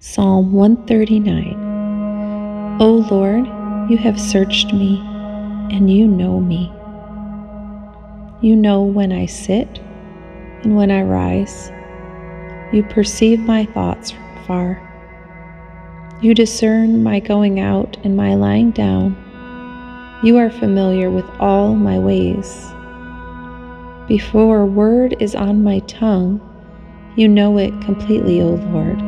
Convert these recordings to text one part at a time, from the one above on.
Psalm 139 O Lord, you have searched me, and you know me. You know when I sit and when I rise. You perceive my thoughts from far. You discern my going out and my lying down. You are familiar with all my ways. Before a word is on my tongue, you know it completely, O Lord.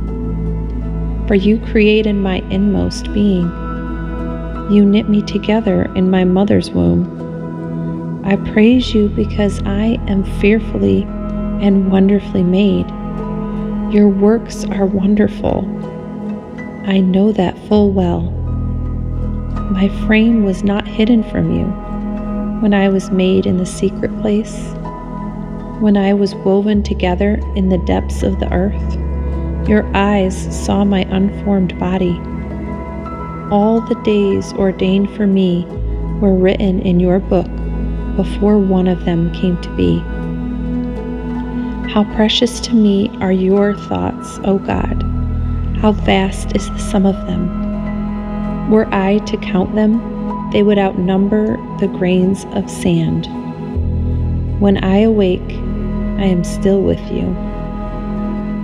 for you created my inmost being. You knit me together in my mother's womb. I praise you because I am fearfully and wonderfully made. Your works are wonderful. I know that full well. My frame was not hidden from you when I was made in the secret place, when I was woven together in the depths of the earth. Your eyes saw my unformed body. All the days ordained for me were written in your book before one of them came to be. How precious to me are your thoughts, O God! How vast is the sum of them! Were I to count them, they would outnumber the grains of sand. When I awake, I am still with you.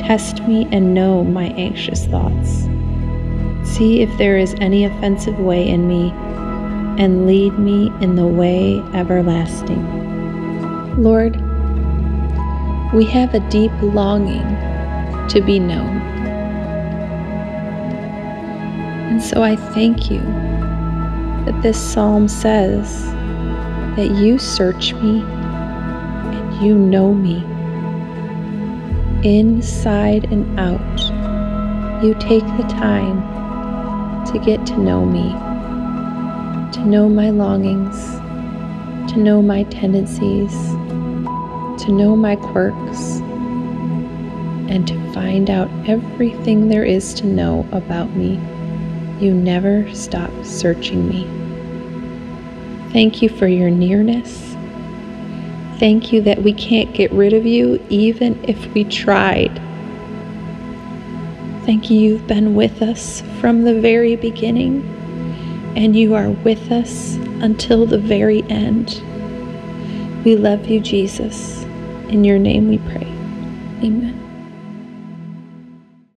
Test me and know my anxious thoughts. See if there is any offensive way in me, and lead me in the way everlasting. Lord, we have a deep longing to be known. And so I thank you that this psalm says that you search me and you know me inside and out. You take the time to get to know me, to know my longings, to know my tendencies, to know my quirks, and to find out everything there is to know about me. You never stop searching me. Thank you for your nearness thank you that we can't get rid of you even if we tried. Thank you, you've been with us from the very beginning, and you are with us until the very end. We love you, Jesus. In your name we pray. Amen.